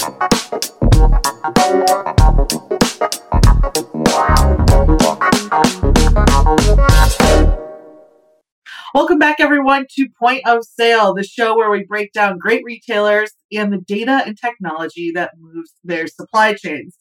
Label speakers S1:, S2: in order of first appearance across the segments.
S1: Welcome back, everyone, to Point of Sale, the show where we break down great retailers and the data and technology that moves their supply chains.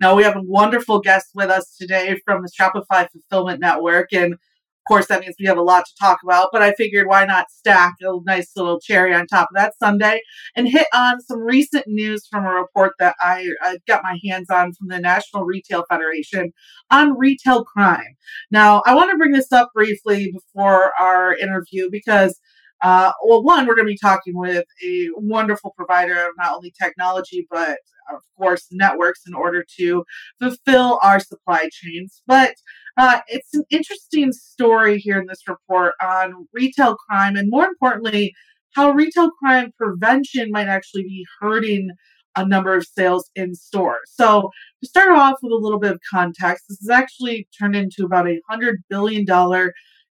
S1: Now, we have a wonderful guest with us today from the Shopify Fulfillment Network. And of course, that means we have a lot to talk about, but I figured why not stack a nice little cherry on top of that sundae and hit on some recent news from a report that I uh, got my hands on from the National Retail Federation on retail crime. Now, I want to bring this up briefly before our interview because uh, well, one, we're going to be talking with a wonderful provider of not only technology, but of course, networks in order to fulfill our supply chains. But uh, it's an interesting story here in this report on retail crime, and more importantly, how retail crime prevention might actually be hurting a number of sales in stores. So, to start off with a little bit of context, this has actually turned into about a $100 billion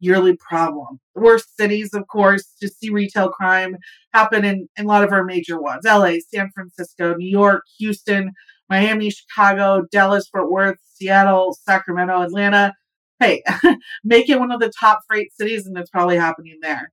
S1: yearly problem. The Worst cities, of course, to see retail crime happen in, in a lot of our major ones LA, San Francisco, New York, Houston, Miami, Chicago, Dallas, Fort Worth, Seattle, Sacramento, Atlanta. Hey, make it one of the top freight cities, and it's probably happening there.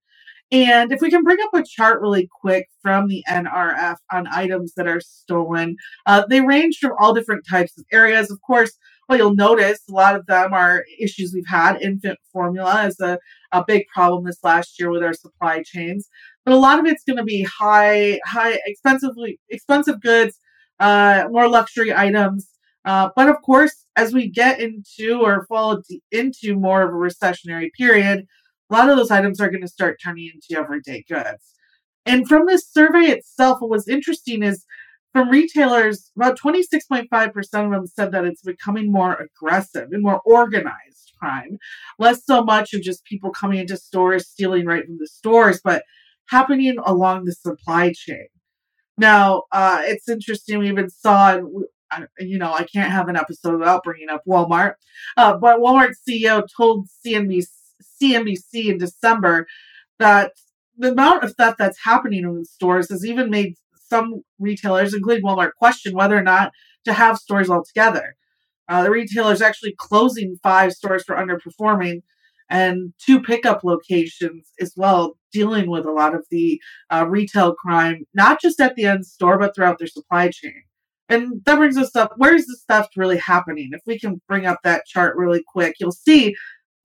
S1: And if we can bring up a chart really quick from the NRF on items that are stolen, uh, they range from all different types of areas. Of course, well, you'll notice a lot of them are issues we've had. Infant formula is a, a big problem this last year with our supply chains. But a lot of it's going to be high, high, expensively expensive goods, uh, more luxury items. Uh, but of course, as we get into or fall into more of a recessionary period, a lot of those items are going to start turning into everyday goods. And from this survey itself, what was interesting is from retailers, about 26.5% of them said that it's becoming more aggressive and more organized crime. Less so much of just people coming into stores, stealing right from the stores, but happening along the supply chain. Now, uh, it's interesting. We even saw, you know, I can't have an episode without bringing up Walmart, uh, but Walmart CEO told CNBC, CNBC in December that the amount of theft that's happening in stores has even made some retailers, including Walmart, question whether or not to have stores altogether. Uh, the retailer is actually closing five stores for underperforming and two pickup locations as well, dealing with a lot of the uh, retail crime, not just at the end store, but throughout their supply chain. And that brings us up where's this theft really happening? If we can bring up that chart really quick, you'll see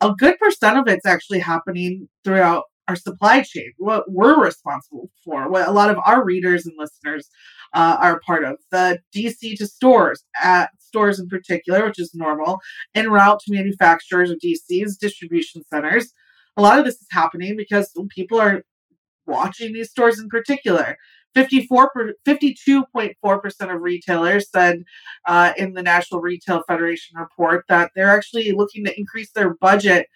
S1: a good percent of it's actually happening throughout our supply chain, what we're responsible for, what a lot of our readers and listeners uh, are part of. The DC to stores, at stores in particular, which is normal, en route to manufacturers or DCs, distribution centers. A lot of this is happening because people are watching these stores in particular. 54 52.4% of retailers said uh, in the National Retail Federation report that they're actually looking to increase their budget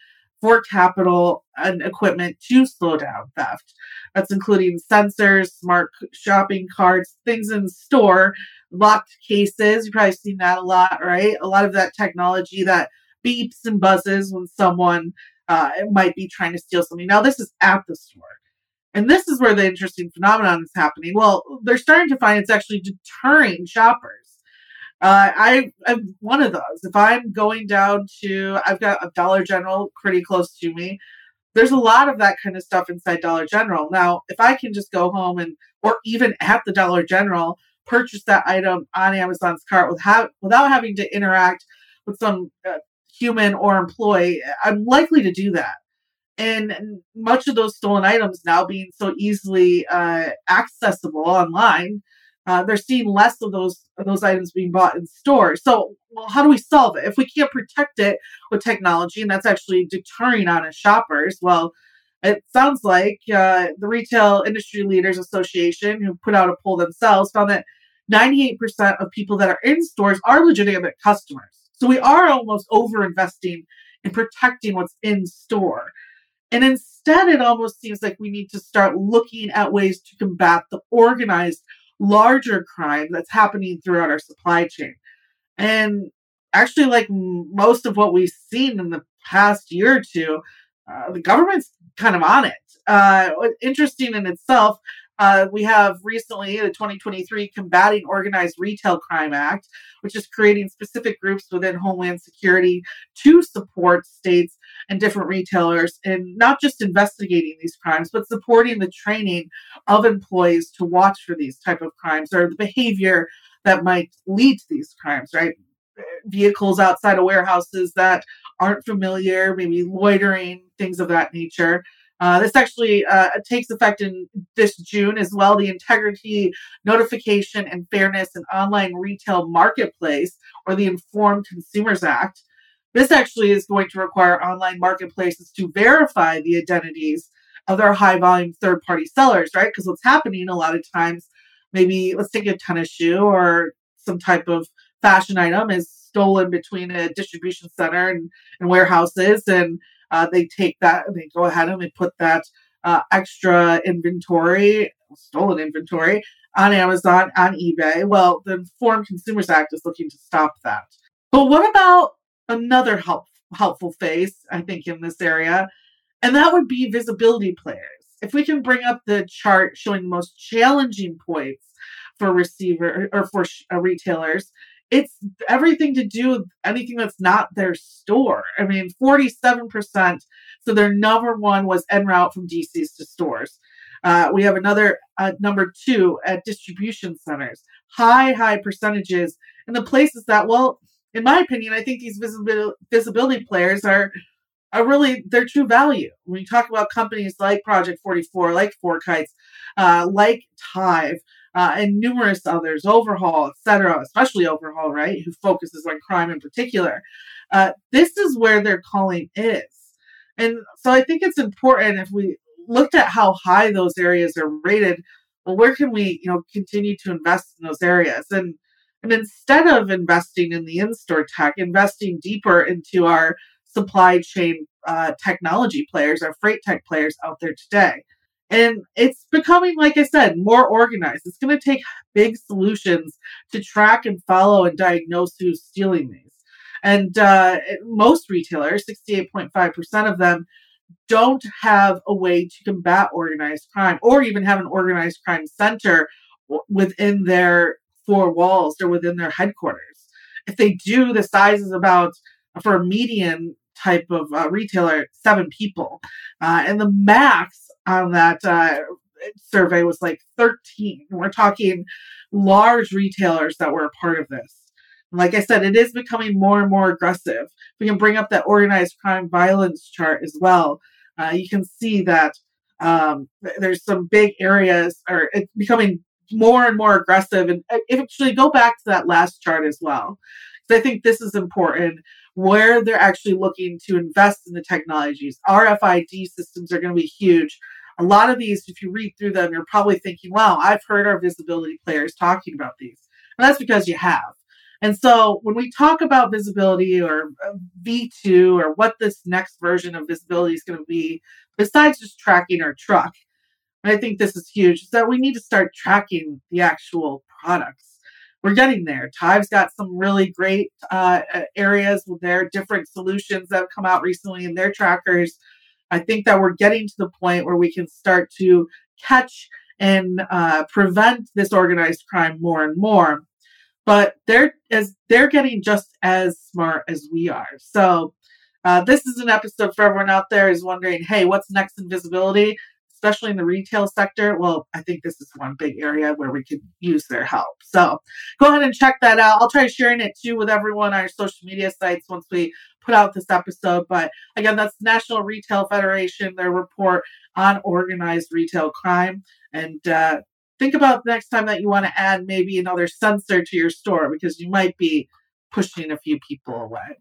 S1: for capital and equipment to slow down theft. That's including sensors, smart shopping carts, things in store, locked cases. You've probably seen that a lot, right? A lot of that technology that beeps and buzzes when someone uh, might be trying to steal something. Now, this is at the store. And this is where the interesting phenomenon is happening. Well, they're starting to find it's actually deterring shoppers. Uh, I am one of those. If I'm going down to, I've got a Dollar General pretty close to me. There's a lot of that kind of stuff inside Dollar General. Now, if I can just go home and, or even at the Dollar General, purchase that item on Amazon's cart without without having to interact with some uh, human or employee, I'm likely to do that. And much of those stolen items now being so easily uh, accessible online, uh, they're seeing less of those of those items being bought in stores. So, well, how do we solve it? If we can't protect it with technology, and that's actually deterring honest shoppers, well, it sounds like uh, the Retail Industry Leaders Association, who put out a poll themselves, found that 98% of people that are in stores are legitimate customers. So we are almost over investing in protecting what's in store. And instead, it almost seems like we need to start looking at ways to combat the organized larger crime that's happening throughout our supply chain. And actually, like most of what we've seen in the past year or two, uh, the government's kind of on it. Uh, interesting in itself, Uh, we have recently the 2023 Combating Organized Retail Crime Act, which is creating specific groups within Homeland Security to support states and different retailers in not just investigating these crimes, but supporting the training of employees to watch for these type of crimes or the behavior that might lead to these crimes, right? Vehicles outside of warehouses that aren't familiar, maybe loitering, things of that nature. Uh, this actually uh, takes effect in this June as well. The Integrity, Notification, and Fairness in Online Retail Marketplace, or the Informed Consumers Act. This actually is going to require online marketplaces to verify the identities of their high volume third party sellers, right? Because what's happening a lot of times, maybe let's take a tennis shoe or some type of fashion item is stolen between a distribution center and, and warehouses and uh, they take that and they go ahead and they put that uh, extra inventory, stolen inventory, on Amazon, on eBay. Well, the Informed Consumers Act is looking to stop that. But what about another help, helpful face, I think, in this area? And that would be visibility players. If we can bring up the chart showing the most challenging points for receiver or for uh, retailers, it's everything to do with anything that's not their store. I mean, 47%. So their number one was en route from DCs to stores. Uh, we have another uh, number two at distribution centers. High, high percentages in the places that, well, in my opinion, I think these visibility, visibility players are are really their true value. When you talk about companies like Project 44, like FourKites, uh, like Tive, uh, and numerous others, Overhaul, etc., especially Overhaul, right, who focuses on crime in particular. Uh, this is where their calling is. And so I think it's important if we looked at how high those areas are rated, well, where can we, you know, continue to invest in those areas? And and instead of investing in the in-store tech, investing deeper into our supply chain uh, technology players, our freight tech players out there today. And it's becoming, like I said, more organized. It's going to take big solutions to track and follow and diagnose who's stealing these. And uh, most retailers, 68.5% of them, don't have a way to combat organized crime or even have an organized crime center within their four walls or within their headquarters. If they do, the size is about, for a median type of uh, retailer, seven people. Uh, and the max on that uh, survey was like 13. We're talking large retailers that were a part of this. like I said, it is becoming more and more aggressive. We can bring up that organized crime violence chart as well. Uh, you can see that um, there's some big areas, or it's becoming more and more aggressive. And uh, actually, go back to that last chart as well. So I think this is important where they're actually looking to invest in the technologies. RFID systems are going to be huge. A lot of these, if you read through them, you're probably thinking, wow, I've heard our visibility players talking about these. And that's because you have. And so when we talk about visibility or uh, V2 or what this next version of visibility is going to be, besides just tracking our truck, I think this is huge, is that we need to start tracking the actual products we're getting there. Tive's got some really great uh, areas with their different solutions that have come out recently in their trackers. I think that we're getting to the point where we can start to catch and uh, prevent this organized crime more and more. But they're as they're getting just as smart as we are. So uh, this is an episode for everyone out there is wondering, hey, what's next in visibility? Especially in the retail sector, well, I think this is one big area where we could use their help. So go ahead and check that out. I'll try sharing it too with everyone on our social media sites once we put out this episode. But again, that's National Retail Federation, their report on organized retail crime. And uh, think about the next time that you want to add maybe another sensor to your store because you might be pushing a few people away.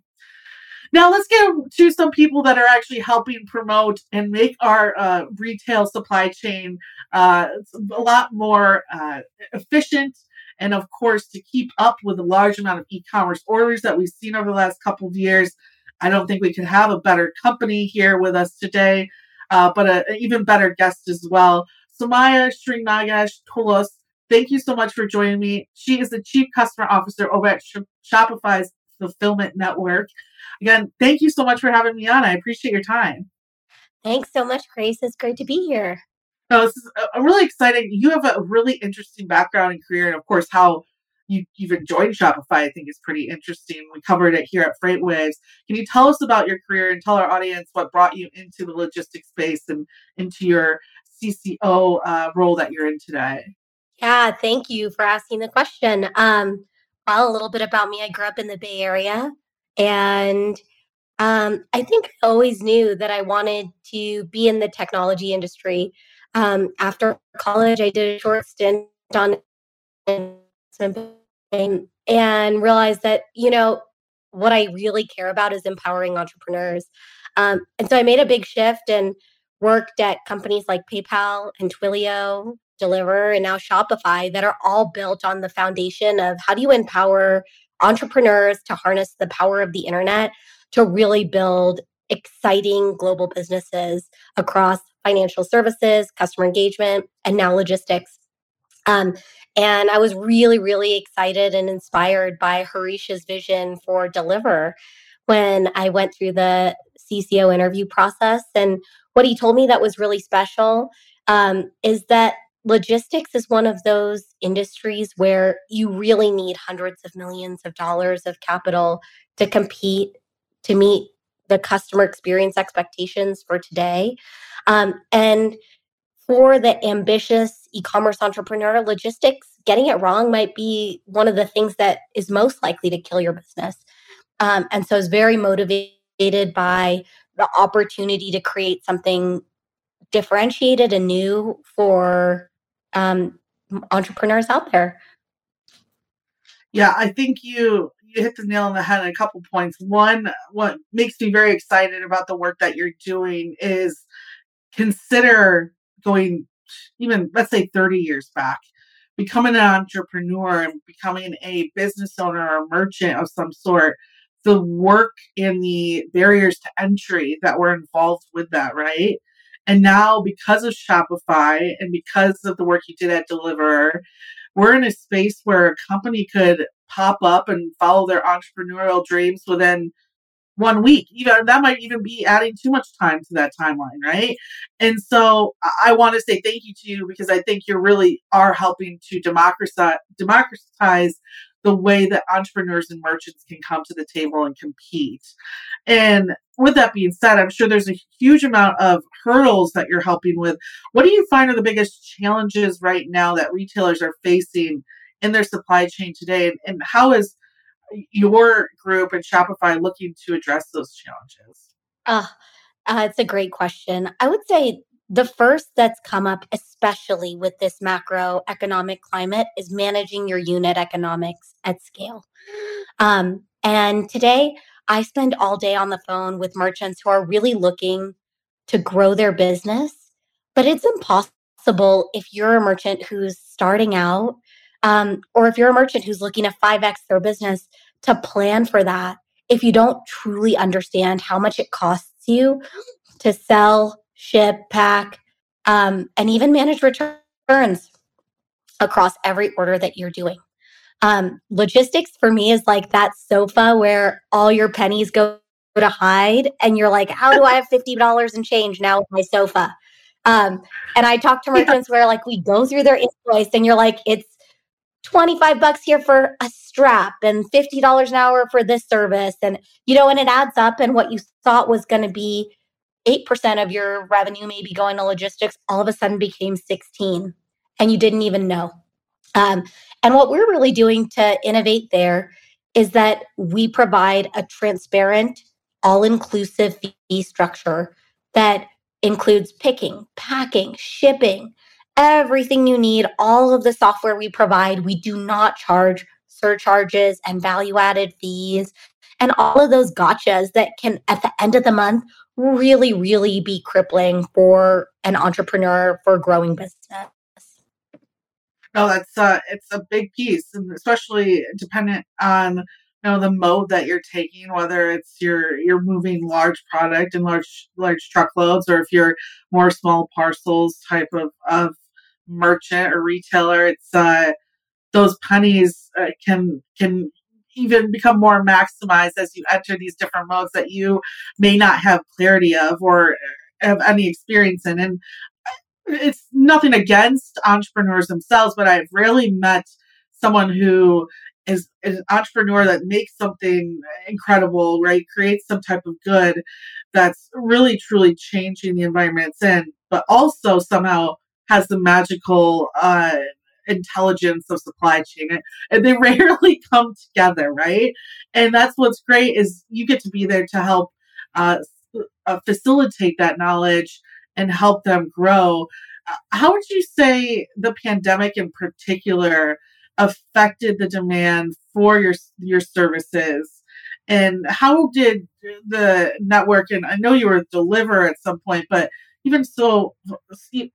S1: Now let's get to some people that are actually helping promote and make our uh, retail supply chain uh, a lot more uh, efficient. And of course, to keep up with the large amount of e-commerce orders that we've seen over the last couple of years, I don't think we could have a better company here with us today, uh, but an even better guest as well. Soumya Srinagesh Tulloss, thank you so much for joining me. She is the Chief Customer Officer over at Sh- Shopify's Fulfillment Network. Again, thank you so much for having me on. I appreciate your time.
S2: Thanks so much, Grace. It's great to be here.
S1: No, this is a really exciting. You have a really interesting background and career, and of course, how you, even joined Shopify, I think is pretty interesting. We covered it here at FreightWaves. Can you tell us about your career and tell our audience what brought you into the logistics space and into your CCO uh, role that you're in today?
S2: Yeah, thank you for asking the question. Um, well, a little bit about me. I grew up in the Bay Area, and um, I think I always knew that I wanted to be in the technology industry. Um, after college, I did a short stint on and realized that, you know, what I really care about is empowering entrepreneurs. Um, and so I made a big shift and worked at companies like PayPal and Twilio, Deliverr, and now Shopify that are all built on the foundation of how do you empower entrepreneurs to harness the power of the internet to really build exciting global businesses across financial services, customer engagement, and now logistics. Um, and I was really, really excited and inspired by Harish's vision for Deliverr when I went through the CCO interview process. And what he told me that was really special um, is that logistics is one of those industries where you really need hundreds of millions of dollars of capital to compete to meet the customer experience expectations for today. Um, and for the ambitious e-commerce entrepreneur, logistics getting it wrong might be one of the things that is most likely to kill your business. Um, and so, I was very motivated by the opportunity to create something differentiated and new for um, entrepreneurs out there.
S1: Yeah, I think you you hit the nail on the head on a couple points. One, what makes me very excited about the work that you're doing is consider going even let's say 30 years back becoming an entrepreneur and becoming a business owner or merchant of some sort the work and the barriers to entry that were involved with that right and now because of shopify and because of the work you did at Deliverr we're in a space where a company could pop up and follow their entrepreneurial dreams within one week. You know, that might even be adding too much time to that timeline, right? And so I want to say thank you to you because I think you really are helping to democratize democratize the way that entrepreneurs and merchants can come to the table and compete. And with that being said, I'm sure there's a huge amount of hurdles that you're helping with. What do you find are the biggest challenges right now that retailers are facing in their supply chain today? And, and how is your group and Shopify looking to address those challenges?
S2: Uh, uh, it's a great question. I would say the first that's come up, especially with this macroeconomic climate, is managing your unit economics at scale. Um, and today, I spend all day on the phone with merchants who are really looking to grow their business, but it's impossible if you're a merchant who's starting out um, or if you're a merchant who's looking to 5x their business to plan for that if you don't truly understand how much it costs you to sell, ship, pack, um, and even manage returns across every order that you're doing. Um, logistics for me is like that sofa where all your pennies go to hide, and you're like, how do I have fifty dollars in change now with my sofa? Um, and I talk to merchants yeah. where like we go through their invoice, and you're like, it's 25 bucks here for a strap and $50 an hour for this service. And, you know, and it adds up. And what you thought was going to be 8% of your revenue maybe going to logistics all of a sudden became 16 and you didn't even know. Um, and what we're really doing to innovate there is that we provide a transparent, all inclusive fee structure that includes picking, packing, shipping, everything you need, all of the software we provide. We do not charge surcharges and value added fees and all of those gotchas that can, at the end of the month, really, really be crippling for an entrepreneur for growing business.
S1: No, that's uh, it's a big piece, and especially dependent on you know the mode that you're taking, whether it's you're you're moving large product in large large truckloads, or if you're more small parcels type of of merchant or retailer, it's uh, those pennies uh, can can even become more maximized as you enter these different modes that you may not have clarity of or have any experience in. And it's nothing against entrepreneurs themselves, but I've rarely met someone who is, an entrepreneur that makes something incredible, right? Creates some type of good that's really truly changing the environment it's in, but also somehow has the magical uh, intelligence of supply chain and they rarely come together right and that's what's great is you get to be there to help uh, uh, facilitate that knowledge and help them grow uh, how would you say the pandemic in particular affected the demand for your your services and how did the network and i know you were Deliverr at some point but even so,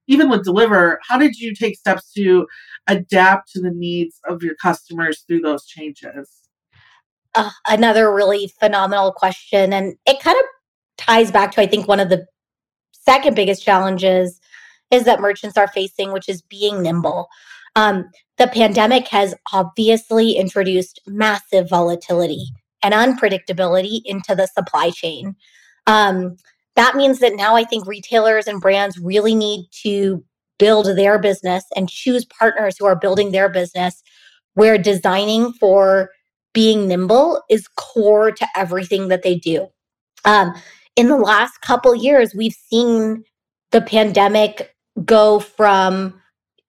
S1: even with Deliverr, how did you take steps to adapt to the needs of your customers through those changes?
S2: Uh, another really phenomenal question. And it kind of ties back to, I think, one of the second biggest challenges is that merchants are facing, which is being nimble. Um, the pandemic has obviously introduced massive volatility and unpredictability into the supply chain. Um, that means that now I think retailers and brands really need to build their business and choose partners who are building their business where designing for being nimble is core to everything that they do. Um, in the last couple years, we've seen the pandemic go from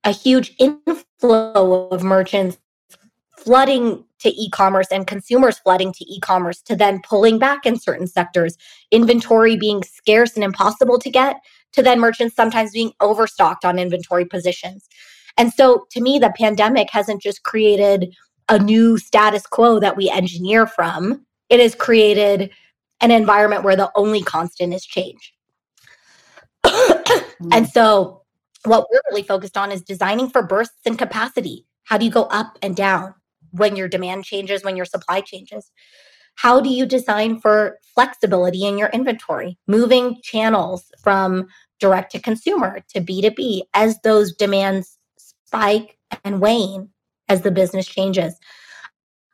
S2: a huge inflow of merchants flooding to e-commerce and consumers flooding to e-commerce to then pulling back in certain sectors inventory being scarce and impossible to get to then merchants sometimes being overstocked on inventory positions. And so to me the pandemic hasn't just created a new status quo that we engineer from. It has created an environment where the only constant is change and so what we're really focused on is designing for bursts in capacity how do you go up and down when your demand changes, when your supply changes. How do you design for flexibility in your inventory, moving channels from direct to consumer to B2B as those demands spike and wane as the business changes?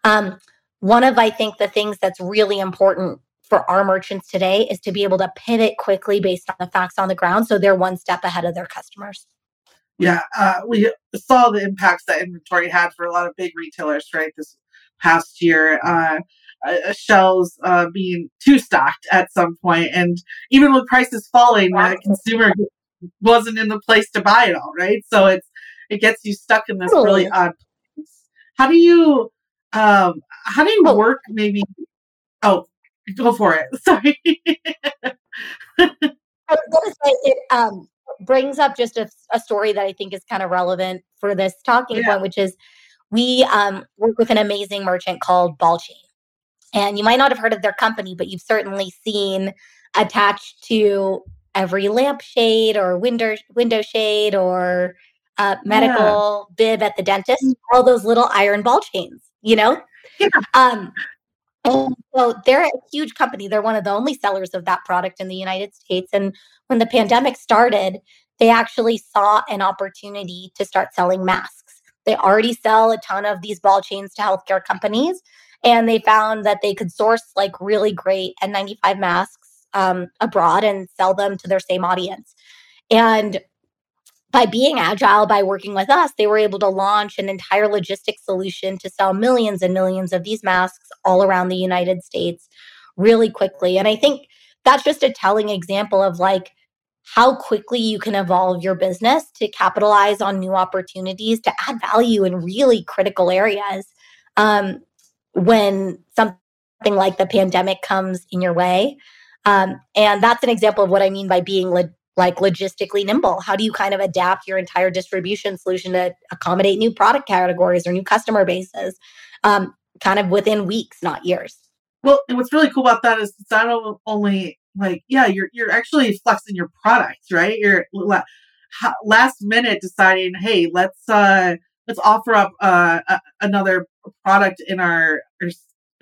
S2: Um, one of, I think, the things that's really important for our merchants today is to be able to pivot quickly based on the facts on the ground so they're one step ahead of their customers.
S1: Yeah, uh, we saw the impacts that inventory had for a lot of big retailers, right? This past year, uh, uh, shelves uh, being too stocked at some point, and even with prices falling, wow. the consumer wasn't in the place to buy it all, right? So it's it gets you stuck in this totally. really odd place. How do you um, how do you oh. work? Maybe oh, go for it. Sorry.
S2: I was going to say it. Um, brings up just a, a story that I think is kind of relevant for this talking yeah. point, which is we um, work with an amazing merchant called Ballchain. And you might not have heard of their company, but you've certainly seen attached to every lampshade or window window shade or uh, medical yeah. bib at the dentist, all those little iron ball chains, you know? Yeah. Um, and so they're a huge company. They're one of the only sellers of that product in the United States. And when the pandemic started, they actually saw an opportunity to start selling masks. They already sell a ton of these ball chains to healthcare companies, and they found that they could source like really great N95 masks um, abroad and sell them to their same audience. And by being agile, by working with us, they were able to launch an entire logistics solution to sell millions and millions of these masks all around the United States really quickly. And I think that's just a telling example of like how quickly you can evolve your business to capitalize on new opportunities to add value in really critical areas um, when something like the pandemic comes in your way. Um, and that's an example of what I mean by being like logistically nimble? How do you kind of adapt your entire distribution solution to accommodate new product categories or new customer bases, um, kind of within weeks, not years?
S1: Well, and what's really cool about that is it's not only like yeah, you're you're actually flexing your products, right? You're last minute deciding, hey, let's uh let's offer up uh, another product in our, our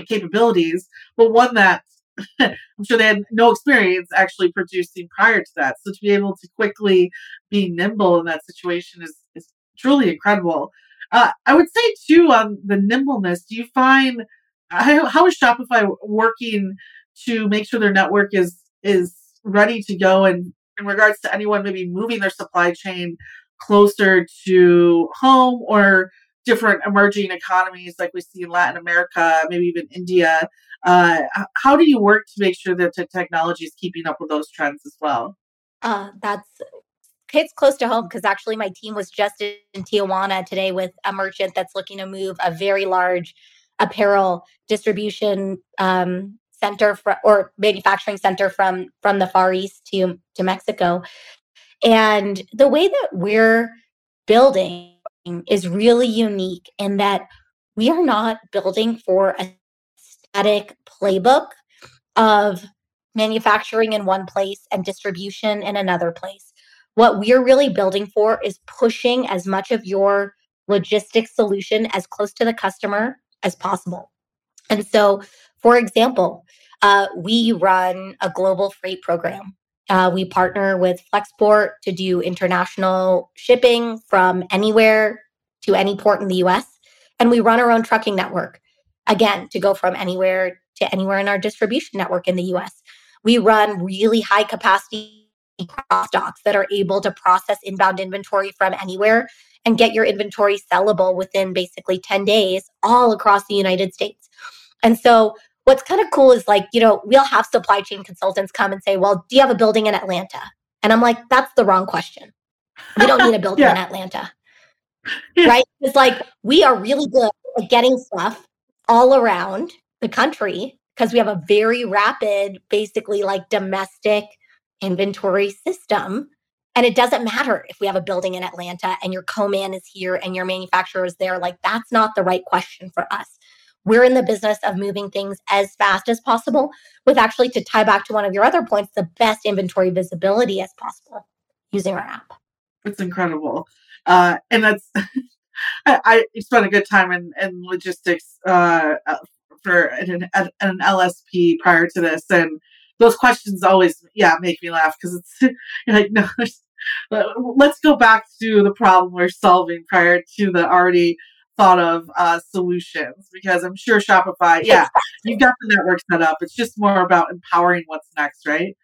S1: capabilities, but one that I'm sure they had no experience actually producing prior to that. So to be able to quickly be nimble in that situation is, is truly incredible. Uh, I would say too on the nimbleness. Do you find how, how is Shopify working to make sure their network is is ready to go and in regards to anyone maybe moving their supply chain closer to home or different emerging economies like we see in Latin America, maybe even India. Uh, how do you work to make sure that the technology is keeping up with those trends as well?
S2: Uh, that's hits close to home because actually my team was just in Tijuana today with a merchant that's looking to move a very large apparel distribution um, center for, or manufacturing center from from the Far East to to Mexico. And the way that we're building is really unique in that we are not building for a static playbook of manufacturing in one place and distribution in another place. What we're really building for is pushing as much of your logistics solution as close to the customer as possible. And so, for example, uh, we run a global freight program. Uh, we partner with Flexport to do international shipping from anywhere to any port in the US. And we run our own trucking network, again, to go from anywhere to anywhere in our distribution network in the US. We run really high capacity cross docks that are able to process inbound inventory from anywhere and get your inventory sellable within basically 10 days all across the United States. And so what's kind of cool is like, you know, we'll have supply chain consultants come and say, well, do you have a building in Atlanta? And I'm like, that's the wrong question. We don't need a building yeah. in Atlanta. Yeah. Right? It's like we are really good at getting stuff all around the country because we have a very rapid, basically like domestic inventory system. And it doesn't matter if we have a building in Atlanta and your co-man is here and your manufacturer is there. Like, that's not the right question for us. We're in the business of moving things as fast as possible with actually, to tie back to one of your other points, the best inventory visibility as possible using our app.
S1: It's incredible. Uh, and that's, I, I, spent a good time in, in logistics uh, uh for an, an, an LSP prior to this. And those questions always, yeah, make me laugh because it's like, no, let's go back to the problem we're solving prior to the already thought of uh, solutions because I'm sure Shopify, yeah, you've got the network set up. It's just more about empowering what's next, right?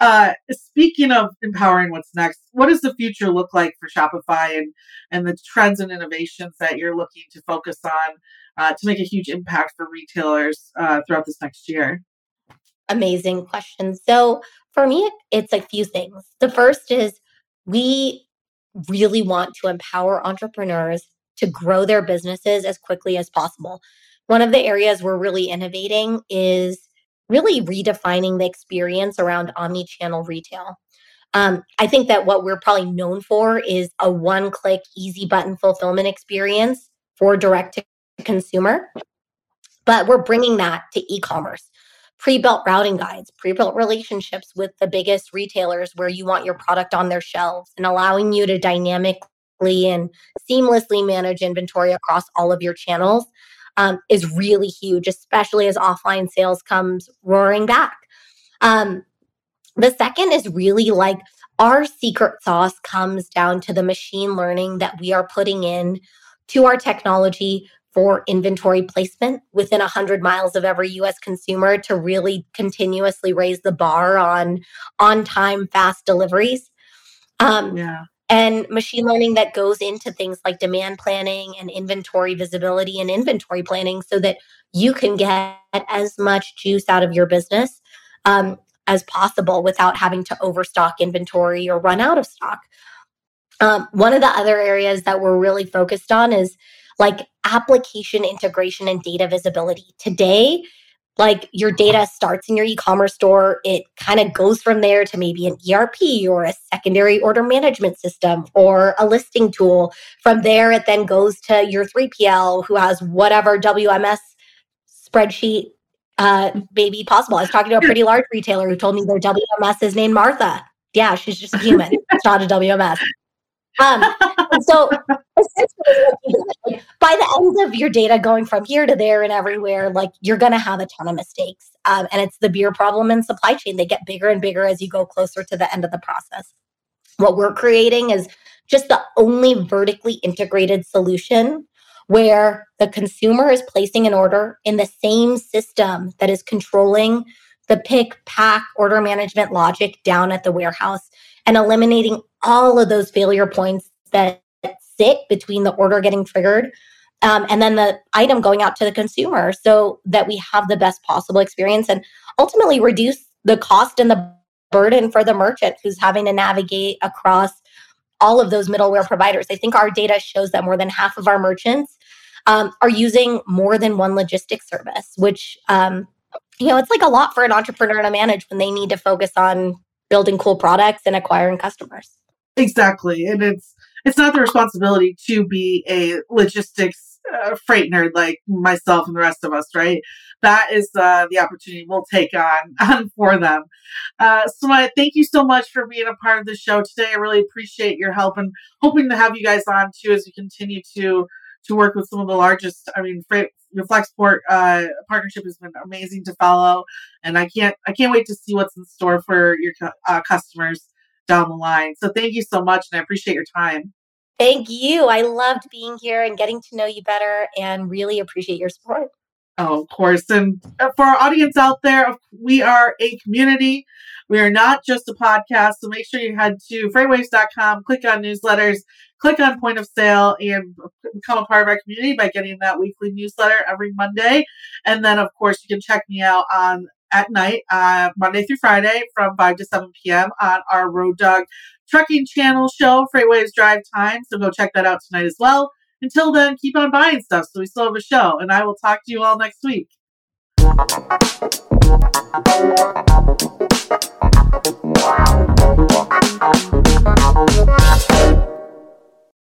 S1: Uh, speaking of empowering what's next, what does the future look like for Shopify and, and the trends and innovations that you're looking to focus on uh, to make a huge impact for retailers uh, throughout this next year?
S2: Amazing question. So for me, it's a few things. The first is we really want to empower entrepreneurs to grow their businesses as quickly as possible. One of the areas we're really innovating is really redefining the experience around omni channel retail. Um, I think that what we're probably known for is a one click, easy button fulfillment experience for direct to consumer. But we're bringing that to e commerce. Pre built routing guides, pre built relationships with the biggest retailers where you want your product on their shelves and allowing you to dynamically and seamlessly manage inventory across all of your channels um, is really huge, especially as offline sales comes roaring back. Um, the second is really like our secret sauce comes down to the machine learning that we are putting in to our technology for inventory placement within 100 miles of every US consumer to really continuously raise the bar on on time fast deliveries. Um, yeah and machine learning that goes into things like demand planning and inventory visibility and inventory planning so that you can get as much juice out of your business um, as possible without having to overstock inventory or run out of stock. Um, one of the other areas that we're really focused on is like application integration and data visibility. Today, like your data starts in your e-commerce store it kind of goes from there to maybe an erp or a secondary order management system or a listing tool. From there it then goes to your 3pl who has whatever wms spreadsheet uh, maybe possible. I was talking to a pretty large retailer who told me their wms is named martha. Yeah she's just a human. It's not a wms um, so by the end of your data going from here to there and everywhere, like you're going to have a ton of mistakes. Um, and it's the beer problem in supply chain. They get bigger and bigger as you go closer to the end of the process. What we're creating is just the only vertically integrated solution where the consumer is placing an order in the same system that is controlling the pick, pack, order management logic down at the warehouse and eliminating all of those failure points that sit between the order getting triggered um, and then the item going out to the consumer so that we have the best possible experience and ultimately reduce the cost and the burden for the merchant who's having to navigate across all of those middleware providers. I think our data shows that more than half of our merchants um, are using more than one logistics service, which um, you know it's like a lot for an entrepreneur to manage when they need to focus on building cool products and acquiring customers.
S1: Exactly, and it's it's not the responsibility to be a logistics uh, freight nerd like myself and the rest of us, right? That is uh, the opportunity we'll take on, on for them. Uh, Soumya, thank you so much for being a part of the show today. I really appreciate your help and hoping to have you guys on too as we continue to to work with some of the largest. I mean, freight, your Flexport uh, partnership has been amazing to follow, and I can't I can't wait to see what's in store for your uh, customers down the line. So thank you so much, and I appreciate your time.
S2: Thank you. I loved being here and getting to know you better and really appreciate your support.
S1: Oh, of course. And uh, for our audience out there, we are a community. We are not just a podcast. So make sure you head to freightwaves.com, click on newsletters, click on point of sale, and become a part of our community by getting that weekly newsletter every Monday. And then, of course, you can check me out on at night, uh, Monday through Friday from 5 to 7 p.m. on our Road Dog trucking channel show, FreightWaves Drive Time. So go check that out tonight as well. Until then, keep on buying stuff so we still have a show. And I will talk to you all next week. Wow.